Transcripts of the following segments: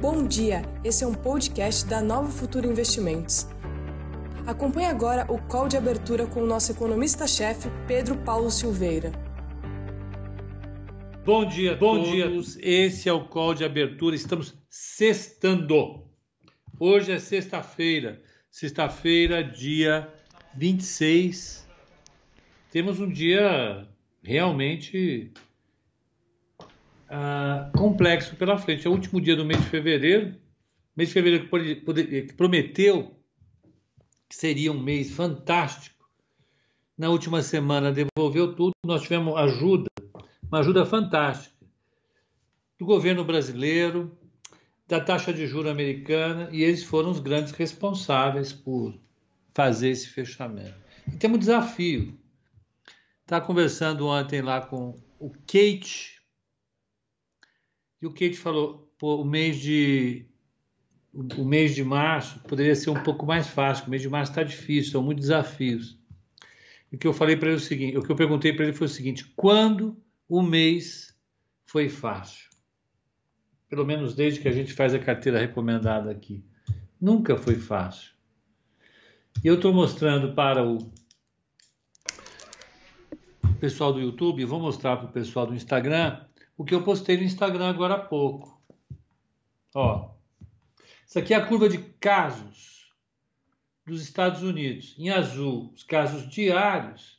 Bom dia, esse é um podcast da Nova Futura Investimentos. Acompanhe agora o call de abertura com o nosso economista-chefe, Pedro Paulo Silveira. Bom dia, bom dia. Esse é o call de abertura. Estamos sextando. Hoje é sexta-feira, sexta-feira, dia 26. Temos um dia realmente uh, complexo pela frente. É o último dia do mês de fevereiro, mês de fevereiro que, que prometeu que seria um mês fantástico. Na última semana devolveu tudo, nós tivemos ajuda, uma ajuda fantástica do governo brasileiro, da taxa de juro americana, e eles foram os grandes responsáveis por fazer esse fechamento. E temos um desafio. Estava conversando ontem lá com o Kate e o Kate falou, pô, o mês de o mês de março poderia ser um pouco mais fácil, o mês de março está difícil, são muitos desafios. E o que eu falei para ele é o seguinte, o que eu perguntei para ele foi o seguinte: quando o mês foi fácil? Pelo menos desde que a gente faz a carteira recomendada aqui. Nunca foi fácil. E eu estou mostrando para o pessoal do YouTube, vou mostrar para o pessoal do Instagram o que eu postei no Instagram agora há pouco. Ó, isso aqui é a curva de casos dos Estados Unidos. Em azul, os casos diários.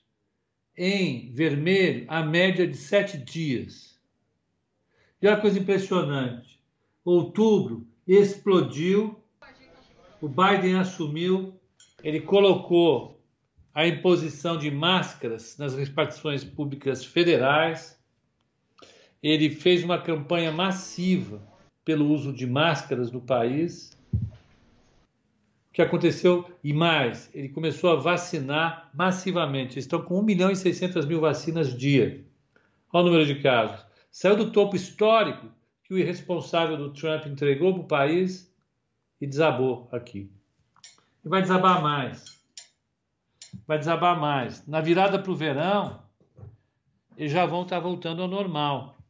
Em vermelho, a média de sete dias. E olha a coisa impressionante. Outubro explodiu, o Biden assumiu, ele colocou a imposição de máscaras nas repartições públicas federais ele fez uma campanha massiva pelo uso de máscaras no país. O que aconteceu? E mais, ele começou a vacinar massivamente. Estão com 1 milhão e 600 mil vacinas dia. Olha o número de casos. Saiu do topo histórico que o irresponsável do Trump entregou para o país e desabou aqui. E vai desabar mais. Vai desabar mais. Na virada para o verão, eles já vão estar voltando ao normal.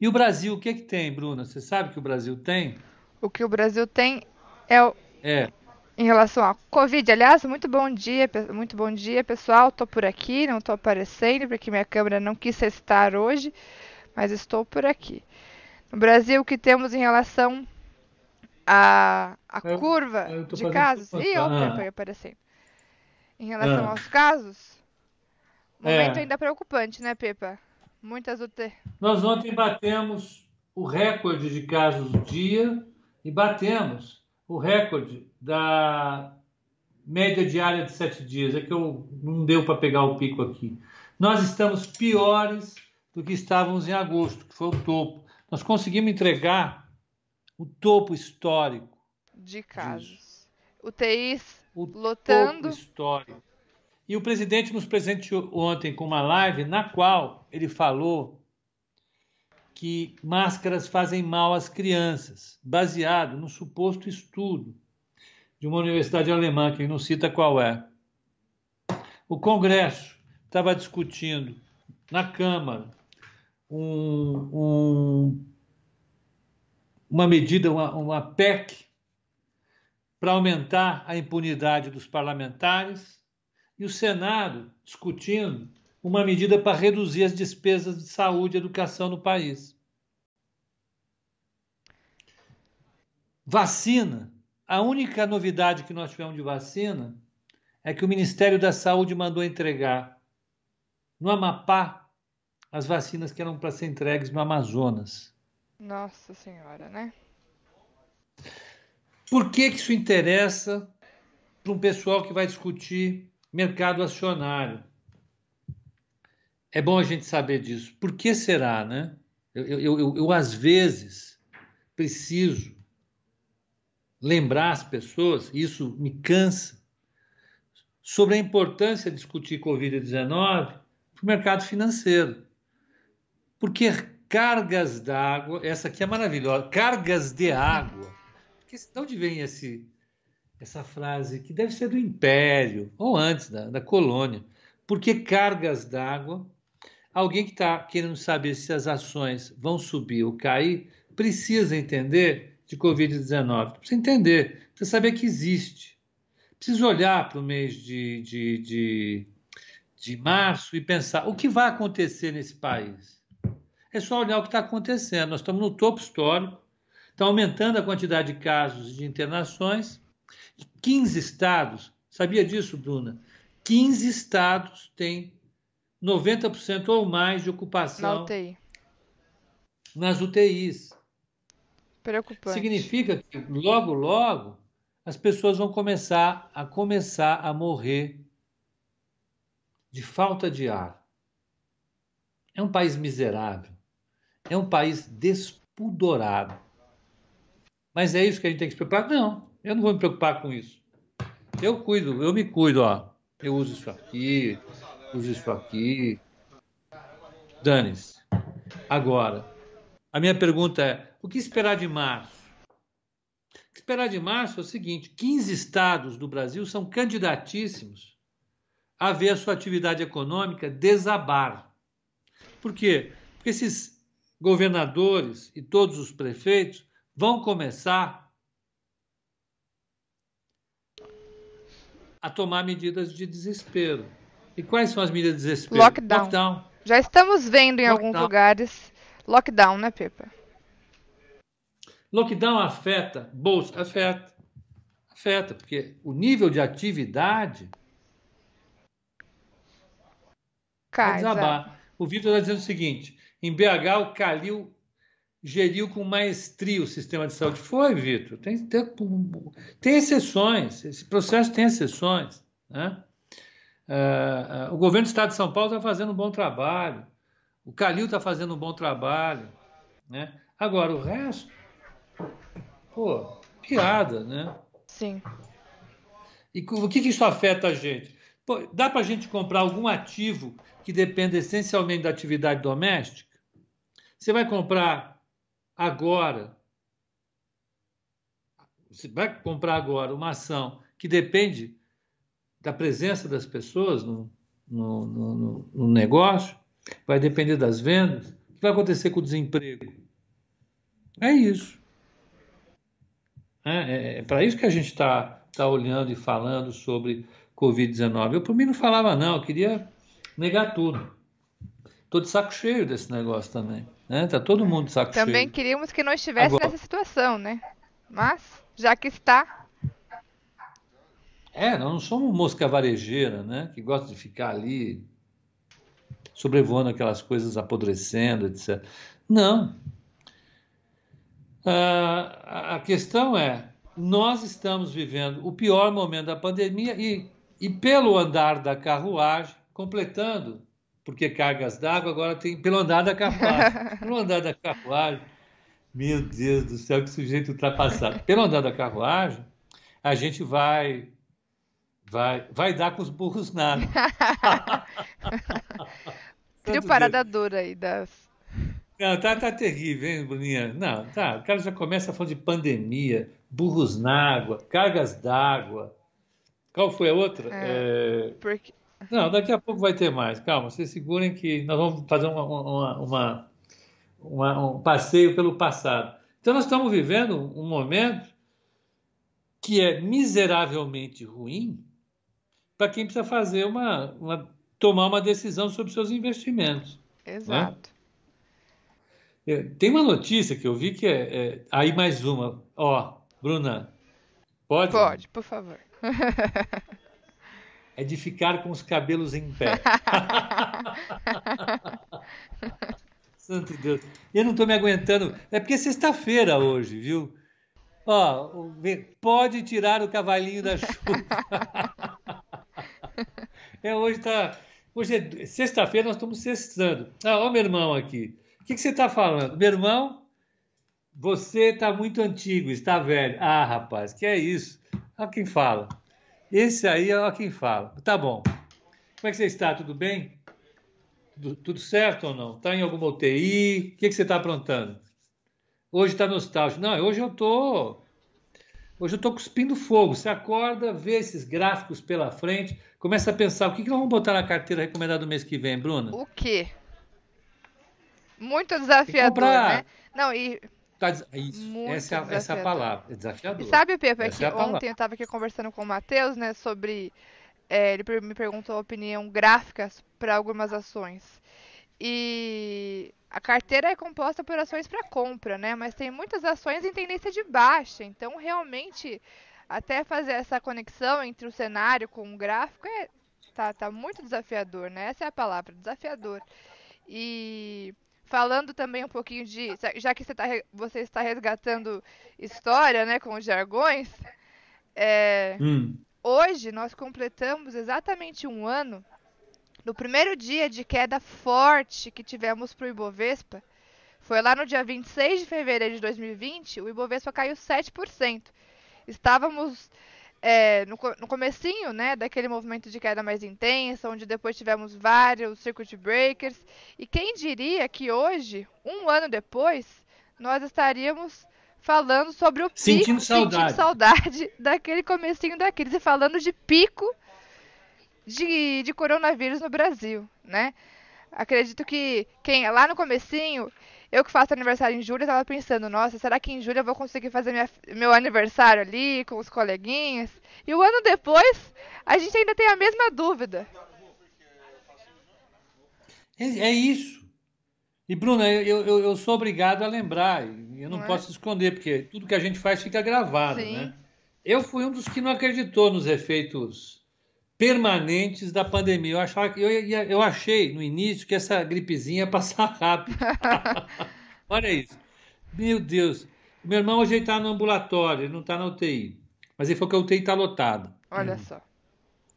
E o Brasil, o que, é que tem, Bruna? Você sabe que o Brasil tem? O que o Brasil tem é o. É. Em relação à Covid, aliás, muito bom dia, muito bom dia, pessoal. Estou por aqui, não estou aparecendo porque minha câmera não quis estar hoje, mas estou por aqui. No Brasil, o que temos em relação à, à eu, curva eu de casos? Ih, opa, foi aparecendo. Em relação ah. aos casos, momento é. ainda preocupante, né, Pepa? Muitas UTI. Nós ontem batemos o recorde de casos dia e batemos o recorde da média diária de sete dias. É que eu não deu para pegar o pico aqui. Nós estamos piores do que estávamos em agosto, que foi o topo. Nós conseguimos entregar o topo histórico de casos. UTIs o lotando. Topo histórico. E o presidente nos presenteou ontem com uma live na qual ele falou que máscaras fazem mal às crianças, baseado no suposto estudo de uma universidade alemã, que não cita qual é. O Congresso estava discutindo na Câmara um, um, uma medida, uma, uma PEC, para aumentar a impunidade dos parlamentares e o Senado discutindo uma medida para reduzir as despesas de saúde e educação no país. Vacina. A única novidade que nós tivemos de vacina é que o Ministério da Saúde mandou entregar no Amapá as vacinas que eram para ser entregues no Amazonas. Nossa Senhora, né? Por que, que isso interessa para um pessoal que vai discutir mercado acionário. É bom a gente saber disso. Por que será, né? Eu, eu, eu, eu às vezes, preciso lembrar as pessoas, e isso me cansa, sobre a importância de discutir Covid-19 para o mercado financeiro. Porque cargas d'água, essa aqui é maravilhosa, cargas de água. de onde vem esse, essa frase que deve ser do Império ou antes da, da colônia. Porque cargas d'água, alguém que está querendo saber se as ações vão subir ou cair, precisa entender de Covid-19. Precisa entender, precisa saber que existe. Precisa olhar para o mês de, de, de, de março e pensar o que vai acontecer nesse país. É só olhar o que está acontecendo. Nós estamos no topo histórico, está aumentando a quantidade de casos de internações. 15 estados, sabia disso, Bruna? 15 estados têm 90% ou mais de ocupação Na UTI. nas UTIs. Preocupante. Significa que logo, logo, as pessoas vão começar a começar a morrer de falta de ar. É um país miserável. É um país despudorado. Mas é isso que a gente tem que se preocupar? Não, eu não vou me preocupar com isso. Eu cuido, eu me cuido, ó. Eu uso isso aqui, uso isso aqui. Dane-se. Agora, a minha pergunta é: o que esperar de março? O que esperar de março é o seguinte: 15 estados do Brasil são candidatíssimos a ver a sua atividade econômica desabar. Por quê? Porque esses governadores e todos os prefeitos vão começar a tomar medidas de desespero. E quais são as medidas de desespero? Lockdown. Lockdown. Já estamos vendo em Lockdown. alguns lugares lockdown, né, Pepa? Lockdown afeta bolsa? Afeta. Afeta, porque o nível de atividade vai Cai, exato. O Vitor está dizendo o seguinte: em BH, o Calil geriu com maestria o sistema de saúde. Foi, Vitor. Tem, tem, tem exceções. Esse processo tem exceções. Né? Ah, ah, o governo do Estado de São Paulo está fazendo um bom trabalho. O Calil está fazendo um bom trabalho. Né? Agora, o resto, pô, piada, né? Sim. E o que, que isso afeta a gente? Pô, dá para a gente comprar algum ativo que dependa essencialmente da atividade doméstica? Você vai comprar agora, você vai comprar agora uma ação que depende da presença das pessoas no, no, no, no negócio, vai depender das vendas, o que vai acontecer com o desemprego? É isso. É, é, é para isso que a gente está tá olhando e falando sobre Covid-19. Eu, por mim, não falava, não, eu queria negar tudo. Estou de saco cheio desse negócio também. Né? Tá todo mundo de saco Também cheio. queríamos que não estivesse Agora- nessa situação, né? Mas, já que está, É, nós não somos mosca varejeira, né? Que gosta de ficar ali sobrevoando aquelas coisas apodrecendo, etc. Não. Ah, a- a questão é, nós estamos vivendo o pior momento da pandemia e, e pelo andar da carruagem, completando, porque cargas d'água agora tem pelo andar da carruagem. pelo andar da carruagem, meu Deus do céu, que sujeito ultrapassado. Pelo andar da carruagem, a gente vai vai vai dar com os burros na água. trio Tanto parada dura aí das. Não, tá, tá terrível, hein, Bruninha? Não, tá. O cara já começa falando de pandemia, burros na água, cargas d'água. Qual foi a outra? É, Porque... Não, daqui a pouco vai ter mais. Calma, vocês segurem que nós vamos fazer uma, uma- uma- uma- um passeio pelo passado. Então, nós estamos vivendo um momento que é miseravelmente ruim para quem precisa fazer uma, uma- tomar uma decisão sobre seus investimentos. Exato. É, Tem uma notícia que eu vi que é, é- aí mais uma. Ó, Bruna, pode? Pode, por favor. É de ficar com os cabelos em pé. Santo Deus. Eu não estou me aguentando. É porque é sexta-feira hoje, viu? Ó, pode tirar o cavalinho da chuva. É, hoje tá. Hoje é sexta-feira, nós estamos sextando. Ah, ó, meu irmão aqui. O que, que você está falando? Meu irmão, você está muito antigo, está velho. Ah, rapaz, que é isso? Olha quem fala. Esse aí, ó quem fala. Tá bom. Como é que você está? Tudo bem? Tudo, tudo certo ou não? Está em alguma UTI? O que, que você está aprontando? Hoje está nostálgico. Não, hoje eu tô. Hoje eu tô cuspindo fogo. Você acorda, vê esses gráficos pela frente, começa a pensar o que, que nós vamos botar na carteira recomendada do mês que vem, Bruna? O quê? Muito desafiador, comprar. né? Não, e tá, isso, essa, é, essa é a palavra, é desafiador. E sabe, Pepe, é que é ontem eu estava aqui conversando com o Matheus, né, sobre é, ele me perguntou a opinião gráfica para algumas ações. E a carteira é composta por ações para compra, né? Mas tem muitas ações em tendência de baixa. Então, realmente, até fazer essa conexão entre o cenário com o gráfico é, tá, tá muito desafiador, né? Essa é a palavra, desafiador. E falando também um pouquinho de. Já que você, tá, você está resgatando história, né, com os jargões, é, hum. hoje nós completamos exatamente um ano no primeiro dia de queda forte que tivemos para o Ibovespa, foi lá no dia 26 de fevereiro de 2020, o Ibovespa caiu 7%. Estávamos é, no, no comecinho, né, daquele movimento de queda mais intensa, onde depois tivemos vários circuit breakers. E quem diria que hoje, um ano depois, nós estaríamos falando sobre o sentindo pico, saudade. sentindo saudade daquele comecinho da crise, falando de pico de, de coronavírus no Brasil, né? Acredito que quem lá no comecinho, eu que faço aniversário em julho, estava pensando, nossa, será que em julho eu vou conseguir fazer minha, meu aniversário ali com os coleguinhas? E o ano depois, a gente ainda tem a mesma dúvida. É, é isso. E, Bruna, eu, eu, eu, sou obrigado a lembrar, eu não, não é? posso é? esconder, porque tudo que a gente faz fica gravado, Sim. né? Eu fui um dos que não acreditou nos efeitos permanentes da pandemia. Eu, achava, eu, eu achei no início que essa gripezinha ia passar rápido. Olha isso. Meu Deus. Meu irmão hoje está no ambulatório, ele não está na UTI. Mas ele falou que a UTI está lotada. Olha só.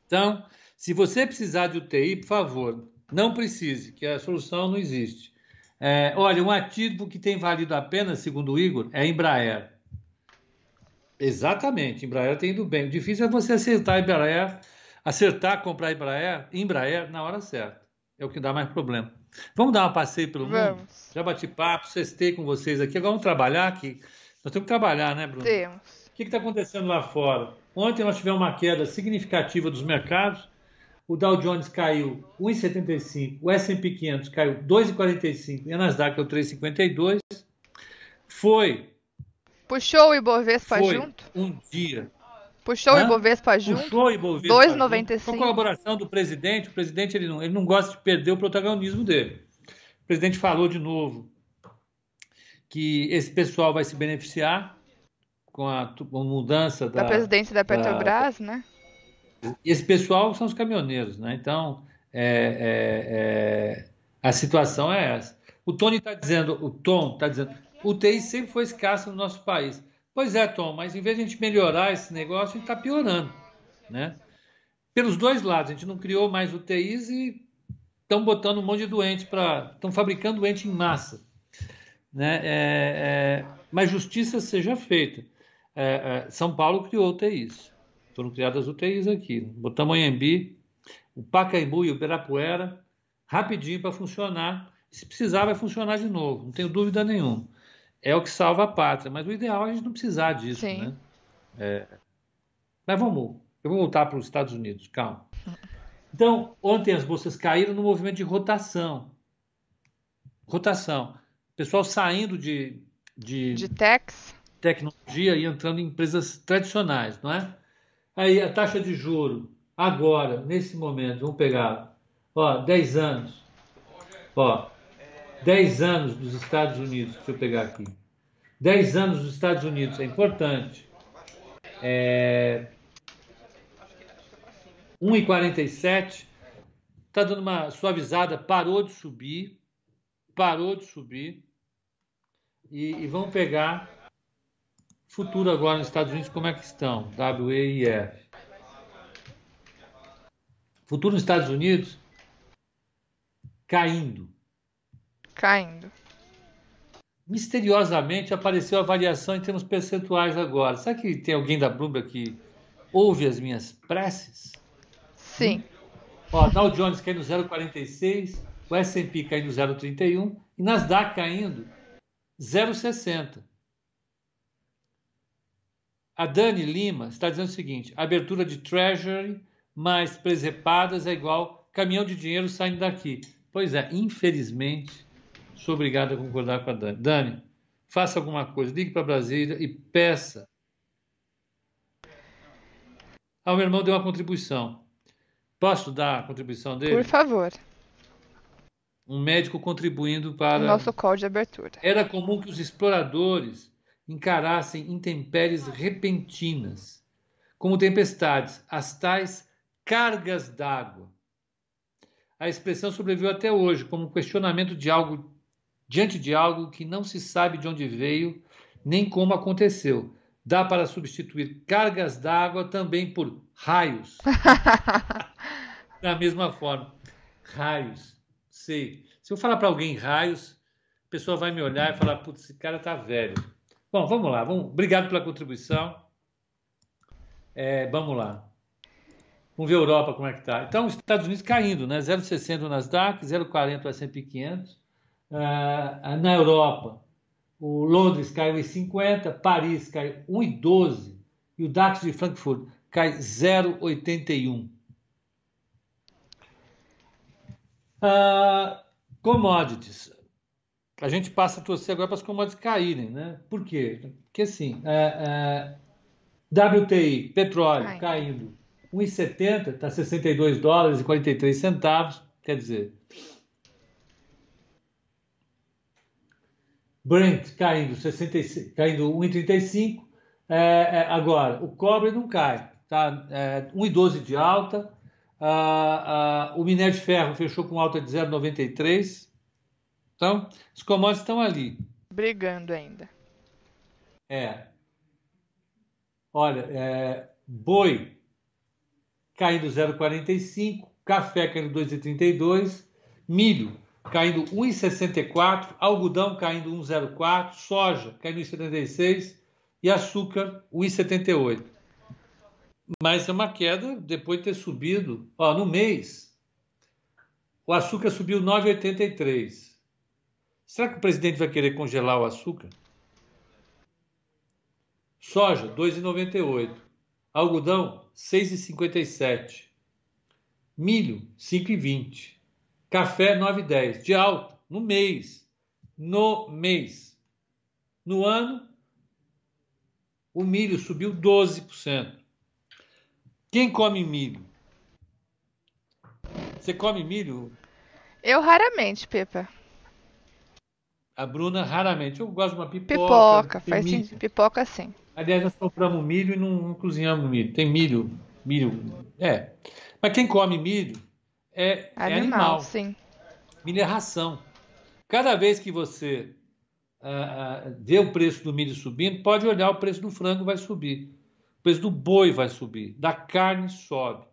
Então, se você precisar de UTI, por favor, não precise, que a solução não existe. É, olha, um ativo que tem valido a pena, segundo o Igor, é a Embraer. Exatamente, Embraer tem ido bem. O difícil é você acertar a Embraer acertar comprar Embraer, Embraer na hora certa. É o que dá mais problema. Vamos dar um passeio pelo vamos. mundo? Já bati papo, cestei com vocês aqui. Agora vamos trabalhar aqui. Nós temos que trabalhar, né, Bruno? Temos. O que está acontecendo lá fora? Ontem nós tivemos uma queda significativa dos mercados. O Dow Jones caiu 1,75, o S&P 500 caiu 2,45 e a Nasdaq caiu 3,52. Foi. Puxou o Ibovespa foi junto? um dia Puxou Hã? o Ibovespa junto. Puxou o Ibovespa 2,95. Com a colaboração do presidente, o presidente ele não, ele não gosta de perder o protagonismo dele. O presidente falou de novo que esse pessoal vai se beneficiar com a, com a mudança da, da presidência da Petrobras, da, né? Esse pessoal são os caminhoneiros, né? Então, é, é, é, a situação é essa. O Tony está dizendo, o Tom está dizendo, o TI sempre foi escasso no nosso país. Pois é, Tom, mas em vez de a gente melhorar esse negócio, a gente está piorando. Né? Pelos dois lados, a gente não criou mais UTIs e estão botando um monte de doentes para. estão fabricando doente em massa. Né? É, é, mas justiça seja feita. É, é São Paulo criou UTIs. Foram criadas UTIs aqui. Botamos Anhembi, o Pacaembu e o Ibirapuera, rapidinho para funcionar. Se precisar, vai funcionar de novo, não tenho dúvida nenhuma é o que salva a pátria. Mas o ideal é a gente não precisar disso, Sim. né? É... Mas vamos, eu vou voltar para os Estados Unidos, calma. Então, ontem as bolsas caíram no movimento de rotação. Rotação. Pessoal saindo de, de, de techs. tecnologia e entrando em empresas tradicionais, não é? Aí a taxa de juro, agora, nesse momento, vamos pegar, ó, 10 anos. Ó, 10 anos dos Estados Unidos, deixa eu pegar aqui. 10 anos dos Estados Unidos, é importante. É... 1,47, está dando uma suavizada, parou de subir, parou de subir. E, e vamos pegar futuro agora nos Estados Unidos, como é que estão? WEIF. Futuro nos Estados Unidos caindo caindo. Misteriosamente apareceu a variação em termos percentuais agora. Será que tem alguém da Bloomberg que ouve as minhas preces? Sim. Ó, Dow Jones caindo 0,46, o S&P caindo 0,31 e Nasdaq caindo 0,60. A Dani Lima está dizendo o seguinte: abertura de Treasury mais presepadas é igual caminhão de dinheiro saindo daqui. Pois é, infelizmente, Sou obrigado a concordar com a Dani. Dani, faça alguma coisa, ligue para Brasília e peça. Ah, o meu irmão deu uma contribuição. Posso dar a contribuição dele? Por favor. Um médico contribuindo para. O nosso call de abertura. Era comum que os exploradores encarassem intempéries repentinas, como tempestades, as tais cargas d'água. A expressão sobreviveu até hoje como um questionamento de algo diante de algo que não se sabe de onde veio nem como aconteceu. Dá para substituir cargas d'água também por raios. da mesma forma, raios. Sei. Se eu falar para alguém raios, a pessoa vai me olhar e falar: putz, esse cara tá velho. Bom, vamos lá. Vamos... Obrigado pela contribuição. É, vamos lá. Vamos ver a Europa como é que está. Então, os Estados Unidos caindo, né? 0,60 no Nasdaq, 0,40 o S&P 500. Uh, na Europa, o Londres caiu em 50, Paris caiu 1,12 e o DAX de Frankfurt cai 0,81. Uh, commodities. A gente passa a torcer agora para as commodities caírem, né? Por quê? Porque assim, uh, uh, WTI, petróleo, Ai. caindo 1,70, está 62 dólares e 43 centavos, quer dizer. Brent caindo, 66, caindo 1,35. É, é, agora, o cobre não cai, tá? É, 1,12 de alta. Ah, ah, o minério de ferro fechou com alta de 0,93. Então, os commodities estão ali. Brigando ainda. É. Olha, é, boi caindo 0,45, café caindo 2,32, milho caindo 1,64, algodão caindo 1,04, soja caindo 1,76 e açúcar 1,78. Mas é uma queda depois de ter subido, ó, no mês, o açúcar subiu 9,83. Será que o presidente vai querer congelar o açúcar? Soja, 2,98. Algodão, 6,57. Milho, 5,20. Café, 9,10. De alta, no mês. No mês. No ano, o milho subiu 12%. Quem come milho? Você come milho? Eu raramente, Pepa. A Bruna raramente. Eu gosto de uma pipoca. Pipoca, faz sim, pipoca sim. Aliás, nós compramos milho e não, não, cozinhamos milho. Tem milho, milho, é. Mas quem come milho é animal. É animal. Sim. Milho é ração. Cada vez que você uh, vê o preço do milho subindo, pode olhar o preço do frango vai subir, o preço do boi vai subir, da carne sobe.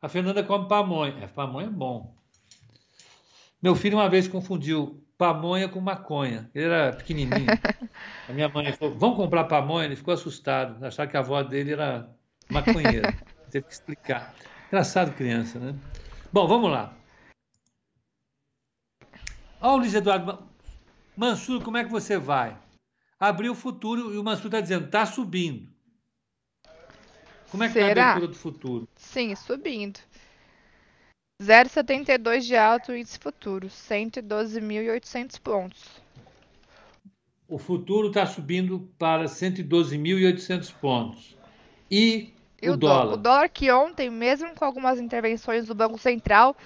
A Fernanda come pamonha. É, pamonha é bom. Meu filho uma vez confundiu pamonha com maconha. Ele era pequenininho. A minha mãe falou: Vamos comprar pamonha? Ele ficou assustado, achar que a avó dele era maconheira. Teve que explicar. Engraçado criança, né? Bom, vamos lá. Olha o Luiz Eduardo. Mansur, como é que você vai? Abriu o futuro e o Mansur está dizendo: está subindo. Como é que está a abertura do futuro? Sim, subindo. 0,72 de alto índice futuro, 112.800 pontos. O futuro está subindo para 112.800 pontos. E, e o, o dólar? O dólar que ontem, mesmo com algumas intervenções do Banco Central,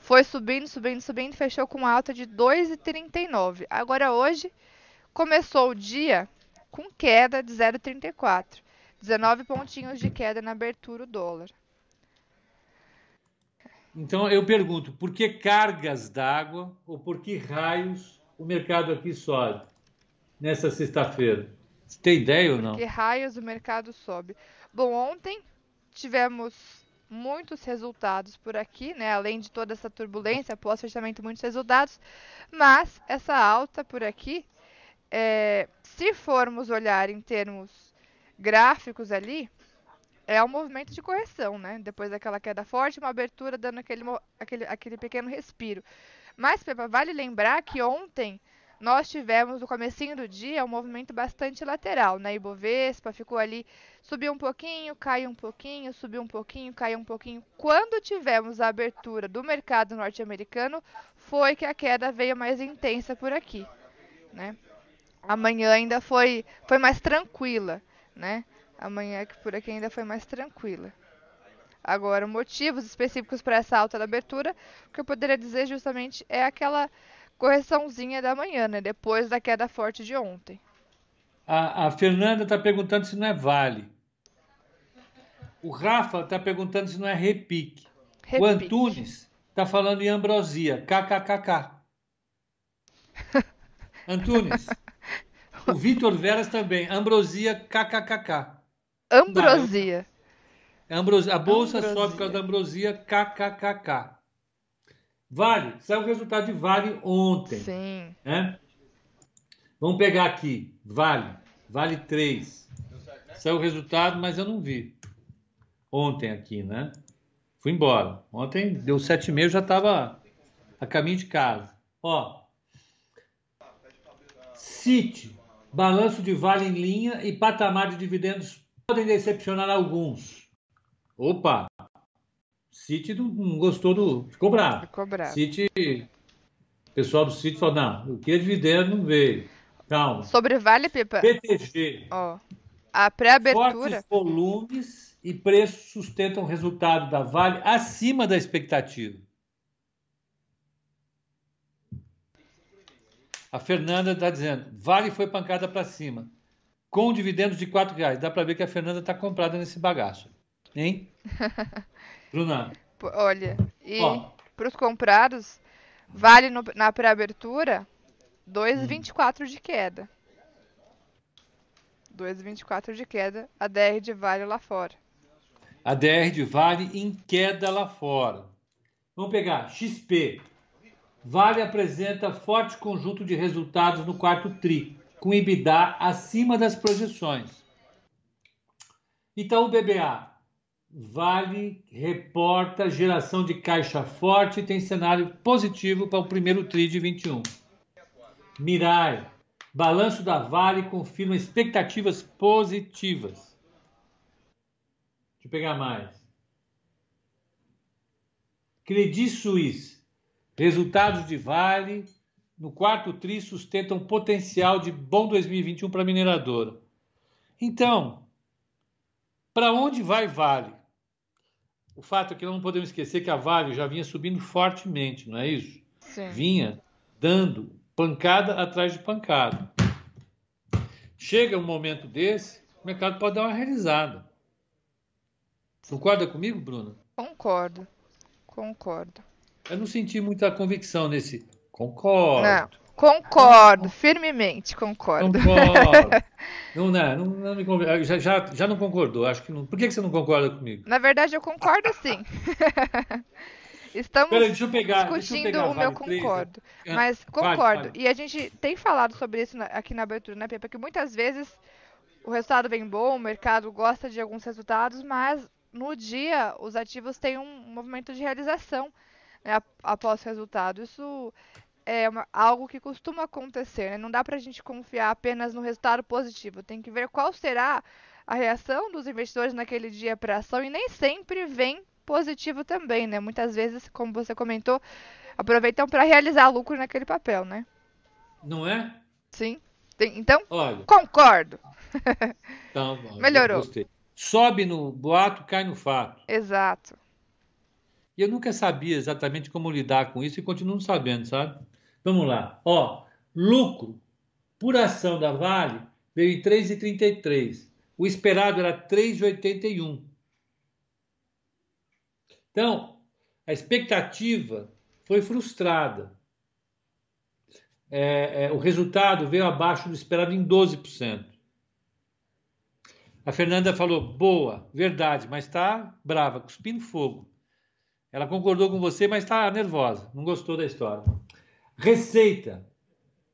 foi subindo, subindo, subindo, fechou com uma alta de 2,39. Agora hoje começou o dia com queda de 0,34. 19 pontinhos de queda na abertura do dólar. Então eu pergunto, por que cargas d'água ou por que raios o mercado aqui sobe nessa sexta-feira? Você tem ideia ou não? Por que raios o mercado sobe? Bom, ontem tivemos muitos resultados por aqui, né? Além de toda essa turbulência, pós-fechamento, muitos resultados. Mas essa alta por aqui, é, se formos olhar em termos gráficos ali, é um movimento de correção, né? Depois daquela queda forte, uma abertura dando aquele, aquele, aquele pequeno respiro. Mas, Pepa, vale lembrar que ontem nós tivemos no comecinho do dia um movimento bastante lateral, né? Ibovespa ficou ali, subiu um pouquinho, caiu um pouquinho, subiu um pouquinho, caiu um pouquinho. Quando tivemos a abertura do mercado norte-americano, foi que a queda veio mais intensa por aqui, né? Amanhã ainda foi, foi mais tranquila, né? Amanhã por aqui ainda foi mais tranquila. Agora, motivos específicos para essa alta da abertura, o que eu poderia dizer justamente é aquela correçãozinha da manhã, né? Depois da queda forte de ontem. A, a Fernanda está perguntando se não é vale. O Rafa está perguntando se não é repique. repique. O Antunes está falando em ambrosia. KKKK. Antunes. o Vitor Veras também. Ambrosia KKKK. Ambrosia. Ambrosia. A bolsa ambrosia. sobe por causa da ambrosia KKKK. Vale. Saiu o resultado de Vale ontem. Sim. Né? Vamos pegar aqui. Vale. Vale 3. Saiu o resultado, mas eu não vi. Ontem aqui, né? Fui embora. Ontem deu 7,5, já estava a caminho de casa. Ó. City. Balanço de vale em linha e patamar de dividendos podem decepcionar alguns. Opa! City não gostou do. Ficou bravo. Ficou bravo. City. O pessoal do City falou: não, o que é dividendo não veio. Calma. Sobre Vale, Pipa? PTG. Ó. A pré-abertura. Fortes volumes e preços sustentam o resultado da Vale acima da expectativa. A Fernanda está dizendo: Vale foi pancada para cima, com dividendos de R$ reais. Dá para ver que a Fernanda está comprada nesse bagaço. Hein? Bruna. Olha, e para os comprados, Vale no, na pré-abertura 2,24 hum. de queda. 2,24 de queda, a DR de Vale lá fora. A DR de Vale em queda lá fora. Vamos pegar XP. Vale apresenta forte conjunto de resultados no quarto TRI, com EBITDA acima das projeções. Itaú BBA. Vale reporta geração de caixa forte e tem cenário positivo para o primeiro TRI de 21. Mirai. Balanço da Vale confirma expectativas positivas. Deixa eu pegar mais. Credit Suisse. Resultados de Vale no quarto TRI sustentam potencial de bom 2021 para a mineradora. Então, para onde vai Vale? O fato é que não podemos esquecer que a Vale já vinha subindo fortemente, não é isso? Sim. Vinha dando pancada atrás de pancada. Chega um momento desse, o mercado pode dar uma realizada. Concorda comigo, Bruno? Concordo. Concordo. Eu não senti muita convicção nesse. Concordo. Não, concordo, firmemente concordo. Concordo. não, não, não, não me já, já, já não concordou. Acho que não. Por que, que você não concorda comigo? Na verdade, eu concordo sim. Estamos Pera, deixa eu pegar, discutindo deixa eu pegar o meu concordo. Mas concordo. Vale, vale. E a gente tem falado sobre isso aqui na abertura, né, Pepa? Que muitas vezes o resultado vem bom, o mercado gosta de alguns resultados, mas no dia os ativos têm um movimento de realização né, após o resultado. Isso é uma, algo que costuma acontecer. Né? Não dá para a gente confiar apenas no resultado positivo. Tem que ver qual será a reação dos investidores naquele dia para a ação e nem sempre vem positivo também, né? Muitas vezes, como você comentou, aproveitam para realizar lucro naquele papel, né? Não é? Sim. Tem, então, Olha, concordo. Tá Melhorou. Sobe no boato, cai no fato. Exato. E eu nunca sabia exatamente como lidar com isso e continuo sabendo, sabe? Vamos lá. Ó, lucro por ação da Vale veio em 3,33. O esperado era 3,81. Então, a expectativa foi frustrada. É, é, o resultado veio abaixo do esperado em 12%. A Fernanda falou: boa, verdade, mas está brava, cuspindo fogo. Ela concordou com você, mas está nervosa, não gostou da história. Receita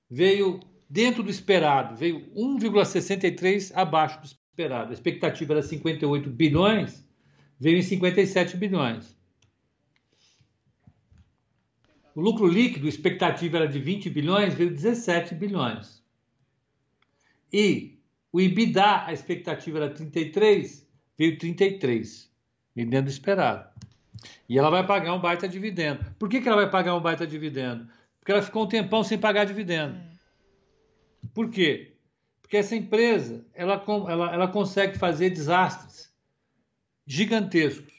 veio dentro do esperado, veio 1,63 abaixo do esperado. A expectativa era 58 bilhões, veio em 57 bilhões. O lucro líquido, a expectativa era de 20 bilhões, veio 17 bilhões. E o EBITDA, a expectativa era 33, veio 33, dentro do esperado. E ela vai pagar um baita dividendo. Por que, que ela vai pagar um baita dividendo? Porque ela ficou um tempão sem pagar dividendo. Por Por quê? Porque essa empresa ela, ela, ela consegue fazer desastres gigantescos.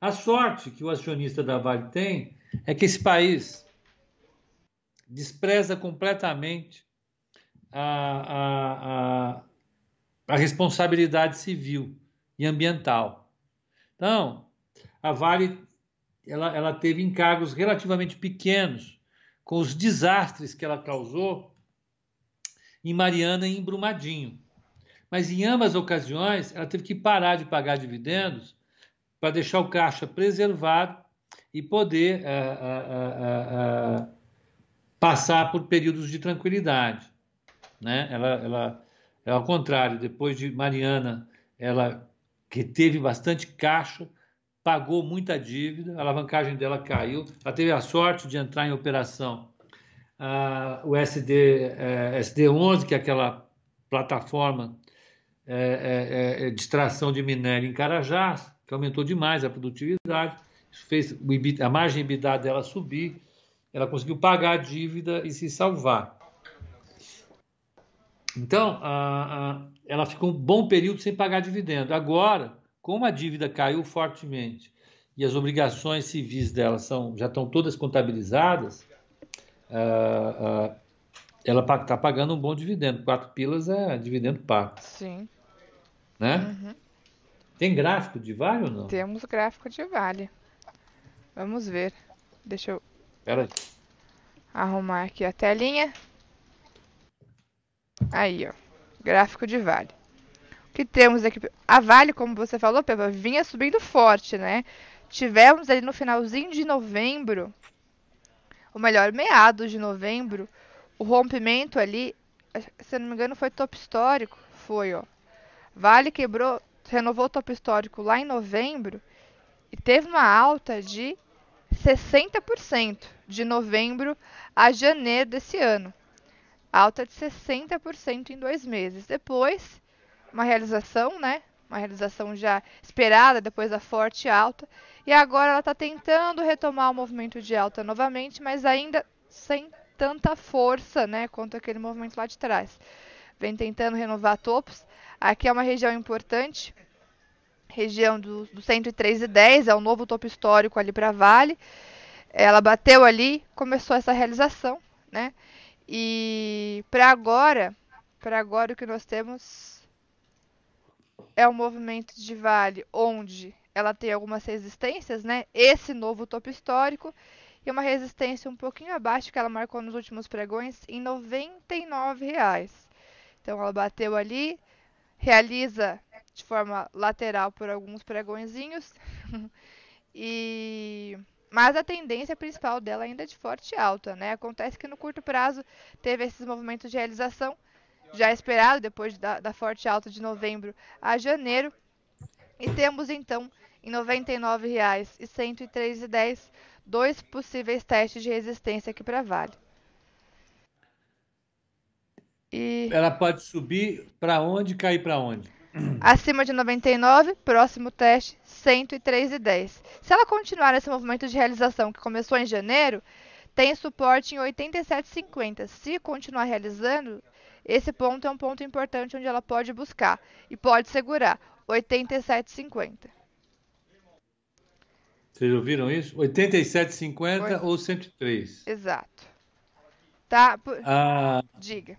A sorte que o acionista da Vale tem é que esse país despreza completamente a, a, a, a responsabilidade civil e ambiental. Então, a Vale ela, ela teve encargos relativamente pequenos com os desastres que ela causou em Mariana e em Brumadinho. Mas em ambas ocasiões, ela teve que parar de pagar dividendos para deixar o caixa preservado e poder uh, uh, uh, passar por períodos de tranquilidade. Né? Ela, ela, ao contrário, depois de Mariana, ela que teve bastante caixa, pagou muita dívida, a alavancagem dela caiu, ela teve a sorte de entrar em operação uh, o SD, uh, SD11, que é aquela plataforma uh, de extração de minério em Carajás, que aumentou demais a produtividade, fez a margem EBITDA dela subir, ela conseguiu pagar a dívida e se salvar. Então, ela ficou um bom período sem pagar dividendo. Agora, como a dívida caiu fortemente e as obrigações civis dela são, já estão todas contabilizadas, uh, uh, ela está pagando um bom dividendo. Quatro pilas é dividendo pago. Sim. Né? Uhum. Tem gráfico de Vale ou não? Temos gráfico de Vale. Vamos ver. Deixa eu Pera aí. arrumar aqui a telinha. Aí, ó. Gráfico de Vale. Que temos aqui? A Vale, como você falou, Pepa, vinha subindo forte, né? Tivemos ali no finalzinho de novembro, ou melhor, meados de novembro, o rompimento ali, se não me engano, foi top histórico. Foi, ó. Vale quebrou, renovou o top histórico lá em novembro e teve uma alta de 60% de novembro a janeiro desse ano. Alta de 60% em dois meses. Depois, uma realização, né? Uma realização já esperada depois da forte alta. E agora ela está tentando retomar o movimento de alta novamente, mas ainda sem tanta força, né? Quanto aquele movimento lá de trás. Vem tentando renovar topos. Aqui é uma região importante região do, do 103,10, é o novo topo histórico ali para Vale. Ela bateu ali, começou essa realização, né? E para agora, para agora o que nós temos é um movimento de Vale onde ela tem algumas resistências, né? Esse novo topo histórico e uma resistência um pouquinho abaixo que ela marcou nos últimos pregões em R$ 99,00. Então ela bateu ali, realiza de forma lateral por alguns pregõezinhos. e mas a tendência principal dela ainda é de forte alta, né? Acontece que no curto prazo teve esses movimentos de realização já esperado depois da, da forte alta de novembro a janeiro. E temos então em R$ 99,00 e R$ 103,10 dois possíveis testes de resistência aqui para Vale. E... Ela pode subir para onde e cair para onde? Acima de 99, próximo teste 103,10. Se ela continuar nesse movimento de realização que começou em janeiro, tem suporte em 87,50. Se continuar realizando, esse ponto é um ponto importante onde ela pode buscar e pode segurar 87,50. Vocês ouviram isso? 87,50 ou 103. Exato. Tá? Ah, Diga.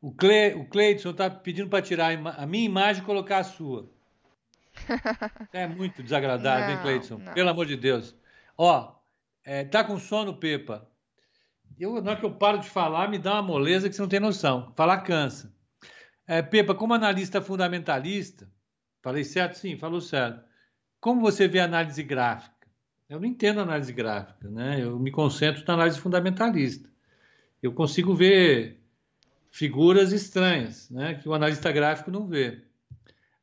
O, Cle, o Cleidson está pedindo para tirar a minha imagem e colocar a sua. É muito desagradável, não, hein, Cleidson? Não. Pelo amor de Deus. Ó, é, tá com sono, Pepa? Eu, na hora que eu paro de falar, me dá uma moleza que você não tem noção. Falar cansa. É, Pepa, como analista fundamentalista, falei certo? Sim, falou certo. Como você vê a análise gráfica? Eu não entendo análise gráfica, né? Eu me concentro na análise fundamentalista. Eu consigo ver figuras estranhas, né, que o analista gráfico não vê.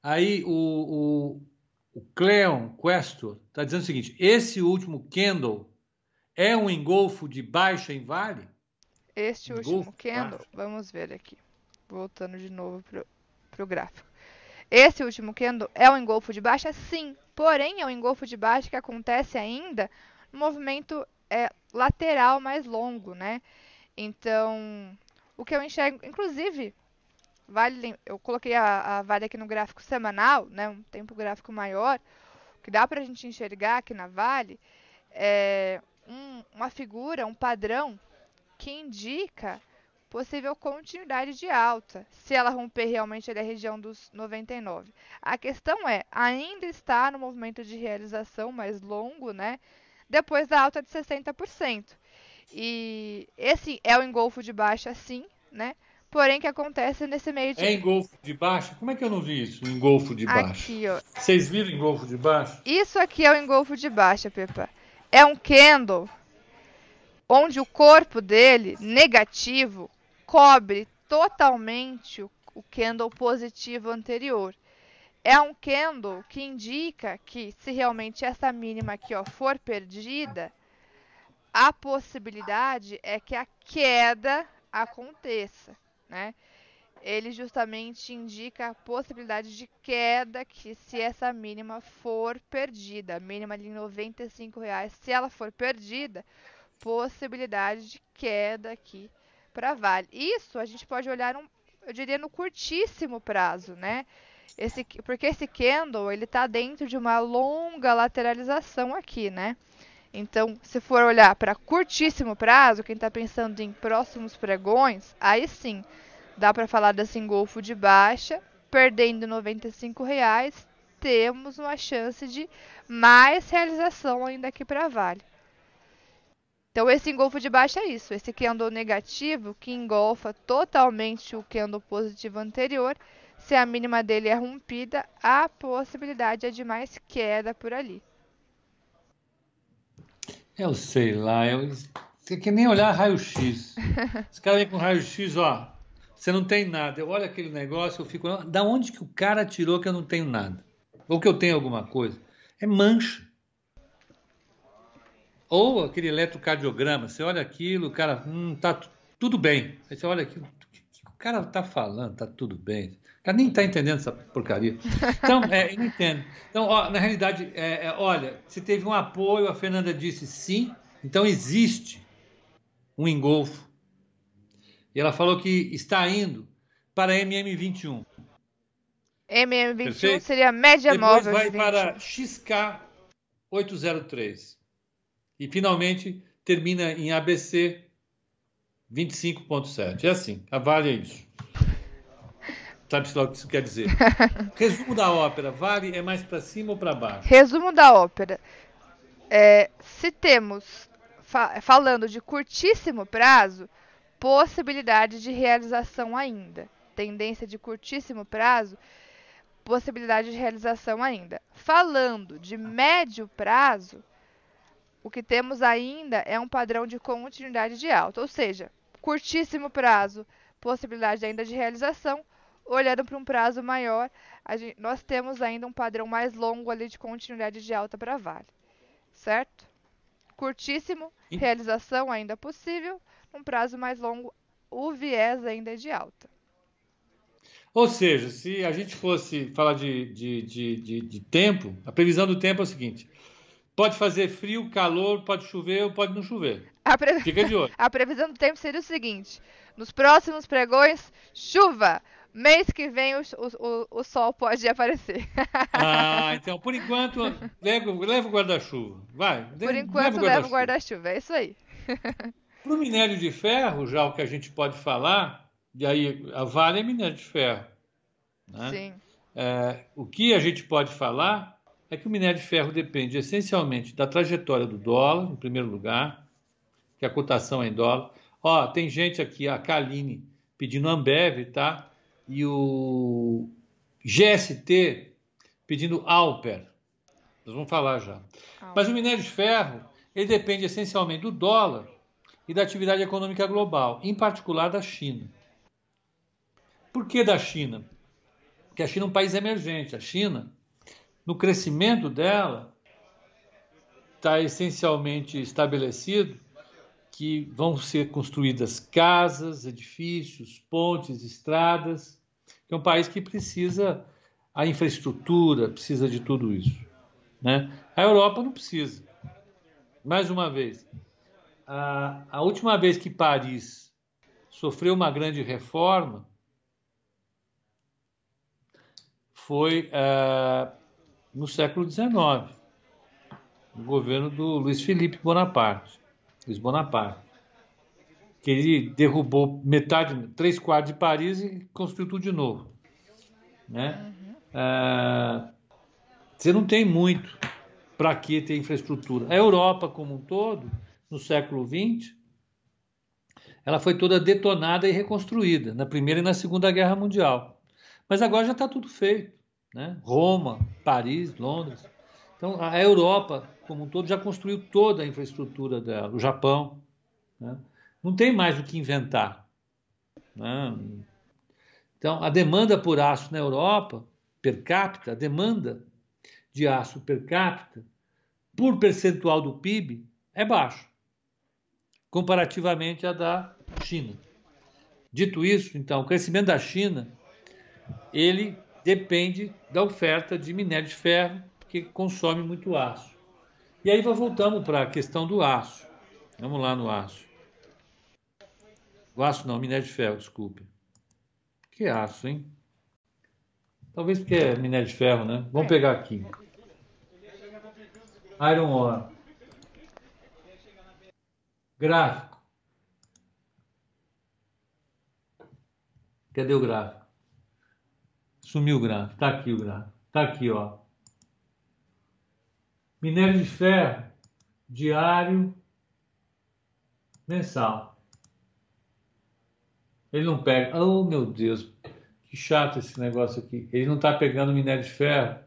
Aí o, o, o Cleon Questor está dizendo o seguinte: esse último candle é um engolfo de baixa em vale? Este último candle, vamos ver aqui, voltando de novo para o gráfico. Esse último candle é um engolfo de baixa? Sim, porém é um engolfo de baixa que acontece ainda no movimento é, lateral mais longo, né? Então, o que eu enxergo, inclusive, vale, eu coloquei a, a Vale aqui no gráfico semanal, né, um tempo gráfico maior, que dá para a gente enxergar aqui na Vale, é um, uma figura, um padrão que indica possível continuidade de alta, se ela romper realmente a região dos 99. A questão é, ainda está no movimento de realização mais longo, né? Depois da alta de 60%. E esse é o engolfo de baixa, sim, né? Porém, que acontece nesse meio de. É engolfo de baixa? Como é que eu não vi isso? Engolfo de baixa. Aqui, ó. Vocês viram engolfo de baixa? Isso aqui é o engolfo de baixa, Pepa. É um candle onde o corpo dele, negativo, cobre totalmente o, o candle positivo anterior. É um candle que indica que se realmente essa mínima aqui ó, for perdida, a possibilidade é que a queda aconteça, né? Ele justamente indica a possibilidade de queda que se essa mínima for perdida, a mínima de 95 reais, se ela for perdida, possibilidade de queda aqui para Vale. Isso a gente pode olhar, um, eu diria, no curtíssimo prazo, né? Esse, porque esse candle ele está dentro de uma longa lateralização aqui, né? Então, se for olhar para curtíssimo prazo, quem está pensando em próximos pregões, aí sim dá para falar desse engolfo de baixa, perdendo R$ reais, temos uma chance de mais realização ainda aqui para Vale. Então, esse engolfo de baixa é isso. Esse candle negativo que engolfa totalmente o candle positivo anterior. Se a mínima dele é rompida, a possibilidade é de mais queda por ali. Eu sei lá, eu... tem que nem olhar raio-x. Os caras vêm com raio-x, ó, você não tem nada. Eu olho aquele negócio, eu fico, da onde que o cara tirou que eu não tenho nada? Ou que eu tenho alguma coisa? É mancha. Ou aquele eletrocardiograma, você olha aquilo, o cara, hum, tá tudo bem. Aí você olha aquilo, o cara tá falando, tá tudo bem. O cara nem tá entendendo essa porcaria. Então, é, eu não entendo. Então, ó, na realidade, é, é, olha, se teve um apoio, a Fernanda disse sim, então existe um engolfo. E ela falou que está indo para MM21. MM21 Perfeito? seria a média Depois móvel. Depois vai para XK803. E finalmente termina em ABC 25.7. É assim, a Vale é isso. Sabe-se lá o que isso quer dizer. Resumo da ópera, Vale é mais para cima ou para baixo? Resumo da ópera. É, se temos, fa falando de curtíssimo prazo, possibilidade de realização ainda. Tendência de curtíssimo prazo, possibilidade de realização ainda. Falando de médio prazo, o que temos ainda é um padrão de continuidade de alta, ou seja, curtíssimo prazo, possibilidade ainda de realização. Olhando para um prazo maior, gente, nós temos ainda um padrão mais longo ali de continuidade de alta para Vale, certo? Curtíssimo, realização ainda possível, um prazo mais longo, o viés ainda é de alta. Ou seja, se a gente fosse falar de, de, de, de, tempo, a previsão do tempo é o seguinte: Pode fazer frio, calor, pode chover ou pode não chover. Pre... Fica de olho. A previsão do tempo seria o seguinte: nos próximos pregões, chuva. Mês que vem o, o, o sol pode aparecer. Ah, então por enquanto, leva, leva o guarda-chuva. Vai. Por enquanto, leva o guarda-chuva. É isso aí. Para o minério de ferro, já o que a gente pode falar, e aí a Vale é minério de ferro. Né? Sim. É, o que a gente pode falar é que o minério de ferro depende essencialmente da trajetória do dólar, em primeiro lugar, que a cotação é em dólar. Ó, tem gente aqui, a Kaline, pedindo Ambev, tá? E o GST pedindo Alper. Nós vamos falar já. Mas o minério de ferro, ele depende essencialmente do dólar e da atividade econômica global, em particular da China. Por que da China? Porque a China é um país emergente. A China no crescimento dela, está essencialmente estabelecido que vão ser construídas casas, edifícios, pontes, estradas. É um país que precisa a infraestrutura, precisa de tudo isso. Né? A Europa não precisa. Mais uma vez, a, a última vez que Paris sofreu uma grande reforma foi uh, no século XIX, no governo do Luiz Felipe Bonaparte, Luiz Bonaparte, que ele derrubou metade, três quartos de Paris e construiu tudo de novo, né? Uh, você não tem muito para que ter infraestrutura. A Europa como um todo, no século XX, ela foi toda detonada e reconstruída na Primeira e na Segunda Guerra Mundial. Mas agora já está tudo feito. Né? Roma, Paris, Londres. Então, a Europa, como um todo, já construiu toda a infraestrutura dela. O Japão. Né? Não tem mais o que inventar. Né? Então, a demanda por aço na Europa, per capita, a demanda de aço per capita, por percentual do PIB, é baixo comparativamente à da China. Dito isso, então, o crescimento da China ele depende da oferta de minério de ferro, que consome muito aço. E aí voltamos para a questão do aço. Vamos lá no aço. O aço não, minério de ferro, desculpe. Que aço, hein? Talvez porque é minério de ferro, né? Vamos pegar aqui. Iron ore. Gráfico. Cadê o gráfico? Sumiu o gráfico. Está aqui o gráfico. Está aqui, ó. Minério de ferro diário mensal. Ele não pega. Oh, meu Deus, que chato esse negócio aqui. Ele não está pegando minério de ferro.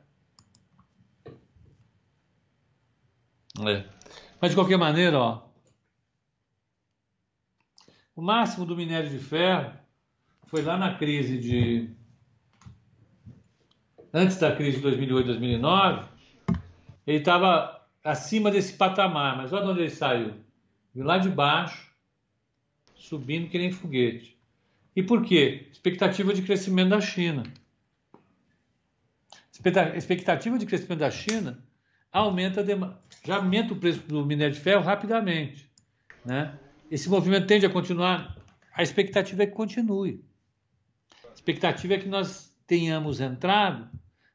É. Mas de qualquer maneira, ó, o máximo do minério de ferro foi lá na crise de. Antes da crise de 2008, 2009, ele estava acima desse patamar, mas olha de onde ele saiu. Viu lá de baixo, subindo que nem foguete. E por quê? Expectativa de crescimento da China. Expectativa de crescimento da China aumenta a já aumenta o preço do minério de ferro rapidamente. Né? Esse movimento tende a continuar? A expectativa é que continue. A expectativa é que nós tenhamos entrado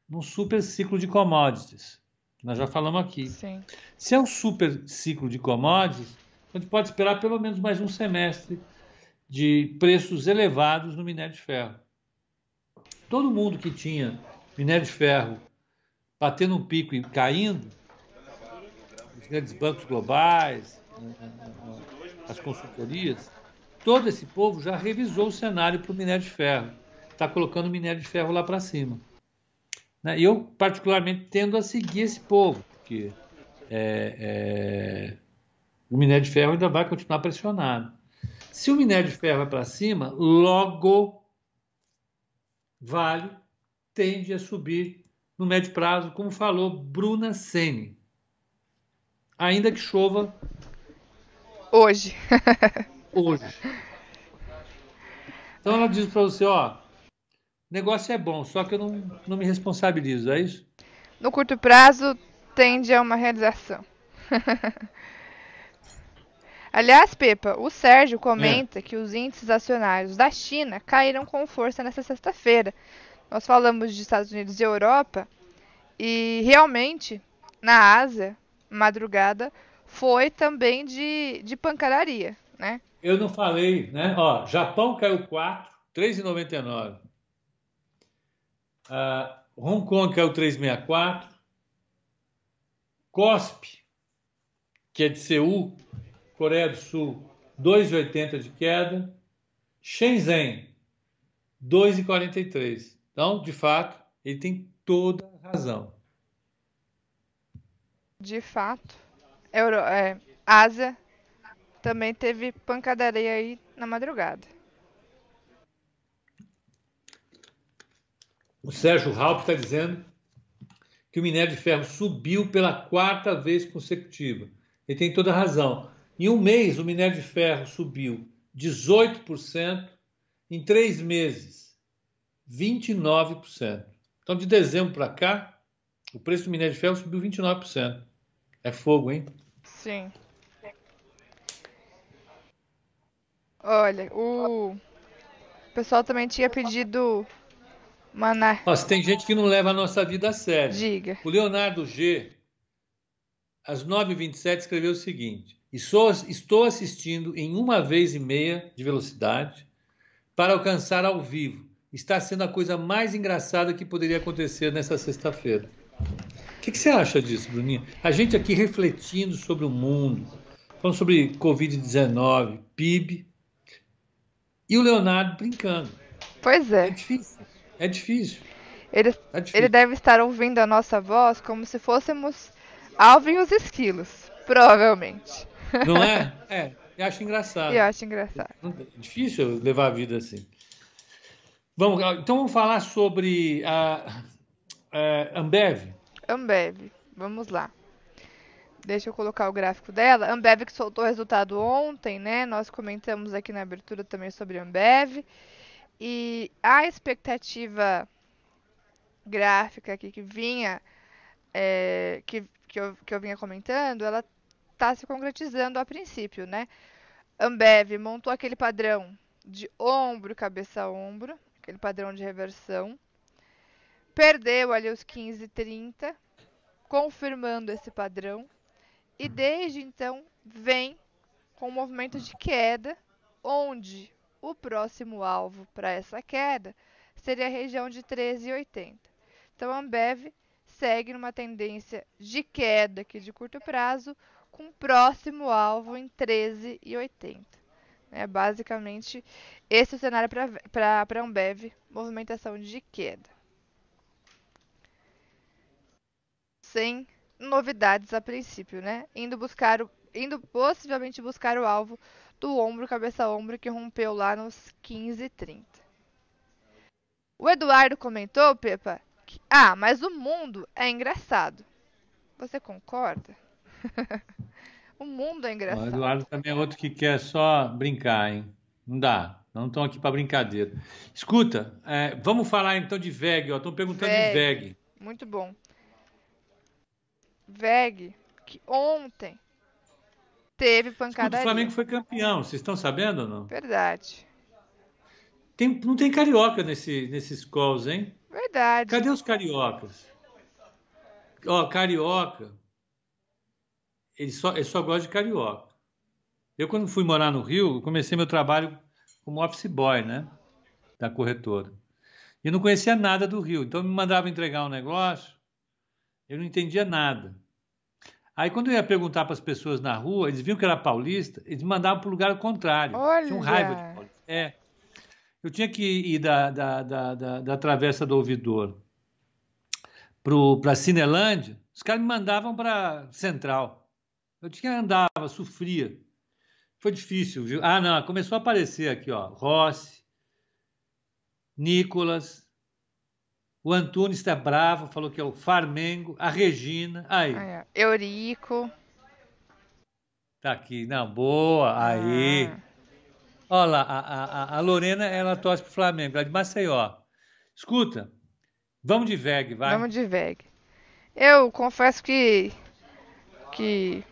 num super ciclo de commodities. Nós já falamos aqui. Sim. Se é um super ciclo de commodities, a gente pode esperar pelo menos mais um semestre de preços elevados no minério de ferro. Todo mundo que tinha minério de ferro batendo um pico e caindo, os grandes bancos globais, as consultorias, todo esse povo já revisou o cenário para o minério de ferro. Está colocando o minério de ferro lá para cima. Né? E eu, particularmente, tendo a seguir esse povo, porque é, é, o minério de ferro ainda vai continuar pressionado. Se o minério de ferro vai para cima, logo vale tende a subir no médio prazo, como falou Bruna Sene. Ainda que chova Hoje. Hoje. Então ela diz para você, ó, negócio é bom, só que eu não, não me responsabilizo, é isso? No curto prazo, tende a uma realização. Aliás, Pepa, o Sérgio comenta é. que os índices acionários da China caíram com força nessa sexta-feira. Nós falamos de Estados Unidos e Europa e realmente na Ásia, madrugada, foi também de, de pancadaria, né? Eu não falei, né? Ó, Japão caiu 4, 3,99. Uh, Hong Kong caiu 3,64. COSP, que é de Seul, Coreia do Sul, 2,80 de queda. Shenzhen, 2,43. Então, de fato, ele tem toda a razão. De fato. Euro, é, Ásia também teve pancadaria aí na madrugada. O Sérgio Raup está dizendo que o minério de ferro subiu pela quarta vez consecutiva. Ele tem toda a razão. Em um mês, o minério de ferro subiu 18%, em três meses, 29%. Então, de dezembro para cá, o preço do minério de ferro subiu 29%. É fogo, hein? Sim. Olha, o pessoal também tinha pedido Maná. Nossa, tem gente que não leva a nossa vida a sério. Diga. O Leonardo G, às 9h27, escreveu o seguinte: Estou assistindo em uma vez e meia de velocidade para alcançar ao vivo. Está sendo a coisa mais engraçada que poderia acontecer nessa sexta-feira. O que, que, você acha disso, Bruninha? A gente aqui refletindo sobre o mundo, falando sobre Covid-19, PIB, e o Leonardo brincando. Pois é. É difícil. É difícil. Ele, é difícil. ele deve estar ouvindo a nossa voz como se fôssemos Alvin os esquilos, provavelmente. Não é? É, eu acho engraçado. Eu acho engraçado. É difícil levar a vida assim. Vamos, então vamos falar sobre a, a Ambev. Ambev, vamos lá. Deixa eu colocar o gráfico dela. Ambev que soltou o resultado ontem, né? Nós comentamos aqui na abertura também sobre Ambev. E a expectativa gráfica aqui que vinha, é, que, que, eu, que eu vinha comentando, ela está se concretizando a princípio, né? Ambev montou aquele padrão de ombro, cabeça, ombro, aquele padrão de reversão. Perdeu ali os 15,30, confirmando esse padrão. E desde então vem com um movimento de queda, onde o próximo alvo para essa queda seria a região de 13,80. Então, a Ambev segue numa tendência de queda aqui de curto prazo, com próximo alvo em 13,80. É basicamente esse é o cenário para a Ambev, movimentação de queda. Sem novidades a princípio, né? Indo buscar o, indo possivelmente buscar o alvo do ombro, cabeça ombro, que rompeu lá nos 15,30. O Eduardo comentou, Pepa, que, ah, mas o mundo é engraçado. Você concorda? o mundo é engraçado. O Eduardo também é outro que quer só brincar, hein? Não dá. Não estão aqui para brincadeira. Escuta, é, vamos falar então de VEG. Estão perguntando VEG. de VEG. Muito bom. VEG, que ontem Teve pancada. O Flamengo foi campeão, vocês estão sabendo ou não? Verdade. Tem, não tem carioca nesse, nesses calls, hein? Verdade. Cadê os cariocas? Ó, carioca. Ele só, ele só gosta de carioca. Eu, quando fui morar no Rio, comecei meu trabalho como office boy, né? Da corretora. E não conhecia nada do Rio. Então me mandava entregar um negócio, eu não entendia nada. Aí quando eu ia perguntar para as pessoas na rua, eles viam que era paulista, eles mandavam para o lugar contrário. Olha. Tinham raiva de paulista. É. Eu tinha que ir da, da, da, da, da Travessa do Ouvidor para Cinelândia, os caras me mandavam para Central. Eu tinha andava, sofria. Foi difícil, viu? Ah, não, começou a aparecer aqui, ó. Rossi, Nicolas, o Antunes está bravo, falou que é o Flamengo, a Regina, aí. Eurico. Tá aqui, não, boa, aí. Ah. Olha lá, a, a, a Lorena, ela torce pro Flamengo, ela é de Maceió. Escuta, vamos de VEG, vai. Vamos de VEG. Eu confesso que... que...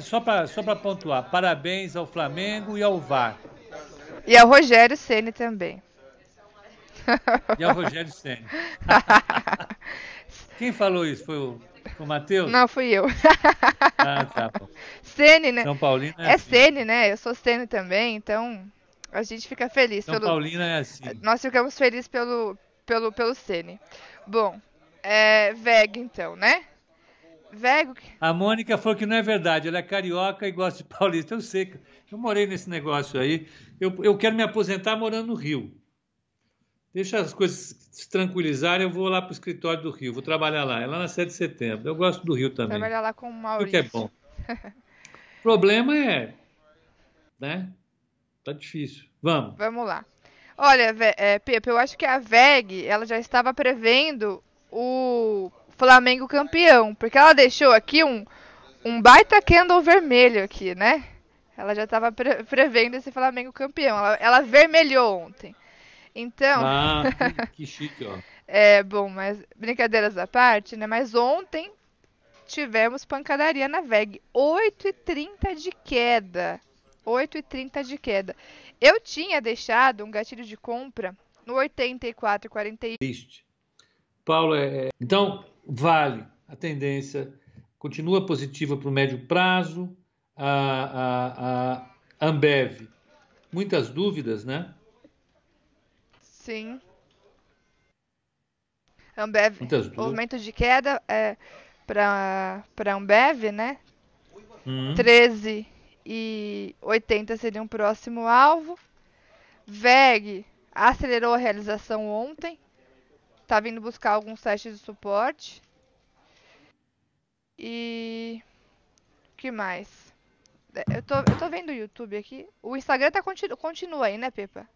Só para só pontuar, parabéns ao Flamengo e ao VAR. E ao Rogério Ceni também. E ao Rogério Senna. Quem falou isso? Foi o, o Matheus? Não, fui eu. ah, tá bom. Sene, né? São Paulino é, é assim. Sene, né? Eu sou Sene também, então a gente fica feliz. São pelo... Paulino é assim. Nós ficamos felizes pelo, pelo, pelo Sene. Bom, é VEG então, né? Vego. A Mônica falou que não é verdade, ela é carioca e gosta de paulista. Eu sei, eu morei nesse negócio aí. Eu, eu quero me aposentar morando no Rio. Deixa as coisas se tranquilizarem, eu vou lá para o escritório do Rio, vou trabalhar lá, é lá na 7 de setembro. Eu gosto do Rio também. Trabalhar lá com o Maurício. O que é bom. o problema é, né? Tá difícil. Vamos. Vamos lá. Olha, é, Pepe, eu acho que a VEG, ela já estava prevendo o Flamengo campeão, porque ela deixou aqui um, um baita candle vermelho aqui, né? Ela já estava pre prevendo esse Flamengo campeão. Ela, ela vermelhou ontem. Então. Ah, que, chique, ó. é, bom, mas brincadeiras à parte, né? Mas ontem tivemos pancadaria na VEG. 8,30 de queda. 8,30 de queda. Eu tinha deixado um gatilho de compra no 84,41. Triste. Paulo, é, é... então vale a tendência, continua positiva para o médio prazo. A, a, a Ambev, muitas dúvidas, né? Sim. Ambev, movimento de queda é, para Ambev, né? Hum. 13 e 80 seria um próximo alvo. VEG acelerou a realização ontem. Tá vindo buscar alguns testes de suporte. E o que mais? Eu tô, eu tô vendo o YouTube aqui. O Instagram tá continu, continua aí, né, Pepa?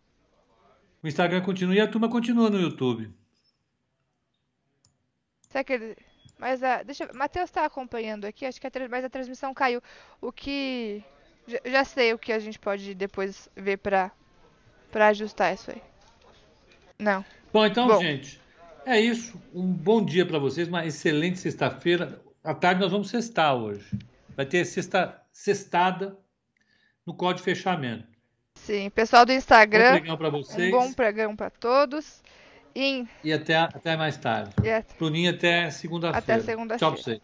O Instagram continua e a turma continua no YouTube. Será que ele... Mas a. Deixa Matheus tá acompanhando aqui, acho que a, mas a transmissão caiu. O que. Já, já sei o que a gente pode depois ver pra, pra ajustar isso aí. Não. Bom, então, bom. gente, é isso. Um bom dia para vocês, uma excelente sexta-feira. À tarde nós vamos sextar hoje. Vai ter sexta, sextada no código de fechamento. Sim, pessoal do Instagram. Bom pregão para vocês. Um bom pregão para todos. E até, até mais tarde. E até... Bruninho, até segunda-feira. Até segunda-feira. Tchau pra vocês.